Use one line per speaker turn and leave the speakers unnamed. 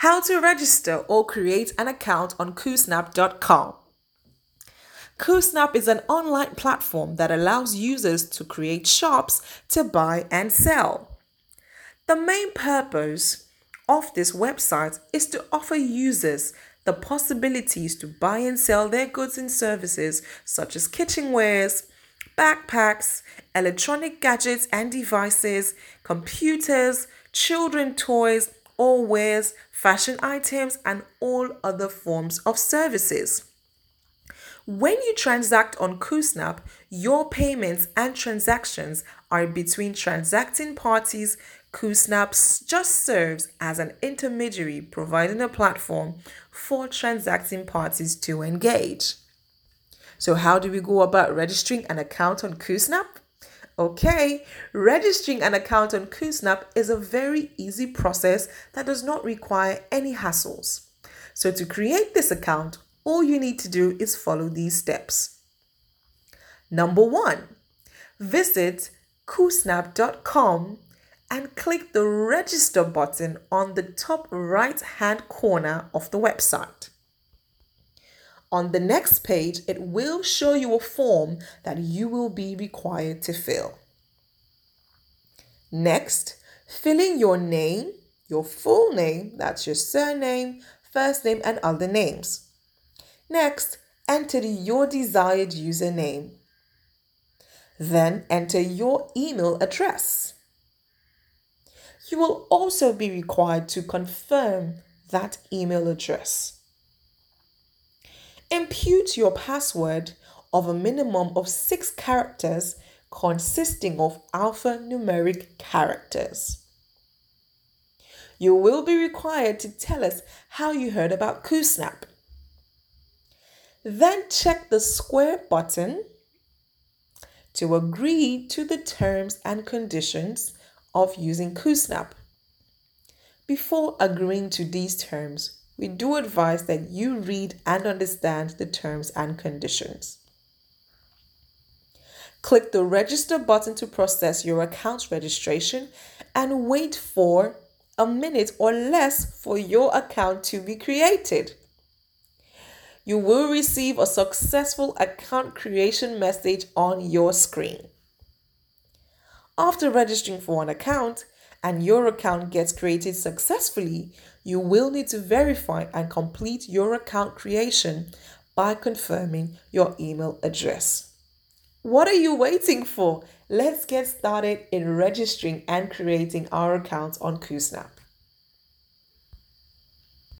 How to register or create an account on Coosnap.com. Coosnap is an online platform that allows users to create shops to buy and sell. The main purpose of this website is to offer users the possibilities to buy and sell their goods and services such as kitchenwares, backpacks, electronic gadgets and devices, computers, children toys, or wares, fashion items, and all other forms of services. When you transact on Coosnap, your payments and transactions are between transacting parties. Coosnap just serves as an intermediary, providing a platform for transacting parties to engage. So, how do we go about registering an account on Coosnap? Okay, registering an account on Coosnap is a very easy process that does not require any hassles. So, to create this account, all you need to do is follow these steps. Number one, visit coosnap.com and click the register button on the top right hand corner of the website. On the next page, it will show you a form that you will be required to fill. Next, fill in your name, your full name, that's your surname, first name, and other names. Next, enter your desired username. Then enter your email address. You will also be required to confirm that email address. Impute your password of a minimum of six characters consisting of alphanumeric characters. You will be required to tell us how you heard about Coosnap. Then check the square button to agree to the terms and conditions of using Coosnap. Before agreeing to these terms, we do advise that you read and understand the terms and conditions. Click the register button to process your account registration and wait for a minute or less for your account to be created. You will receive a successful account creation message on your screen. After registering for an account, and your account gets created successfully, you will need to verify and complete your account creation by confirming your email address. What are you waiting for? Let's get started in registering and creating our accounts on Coosnap.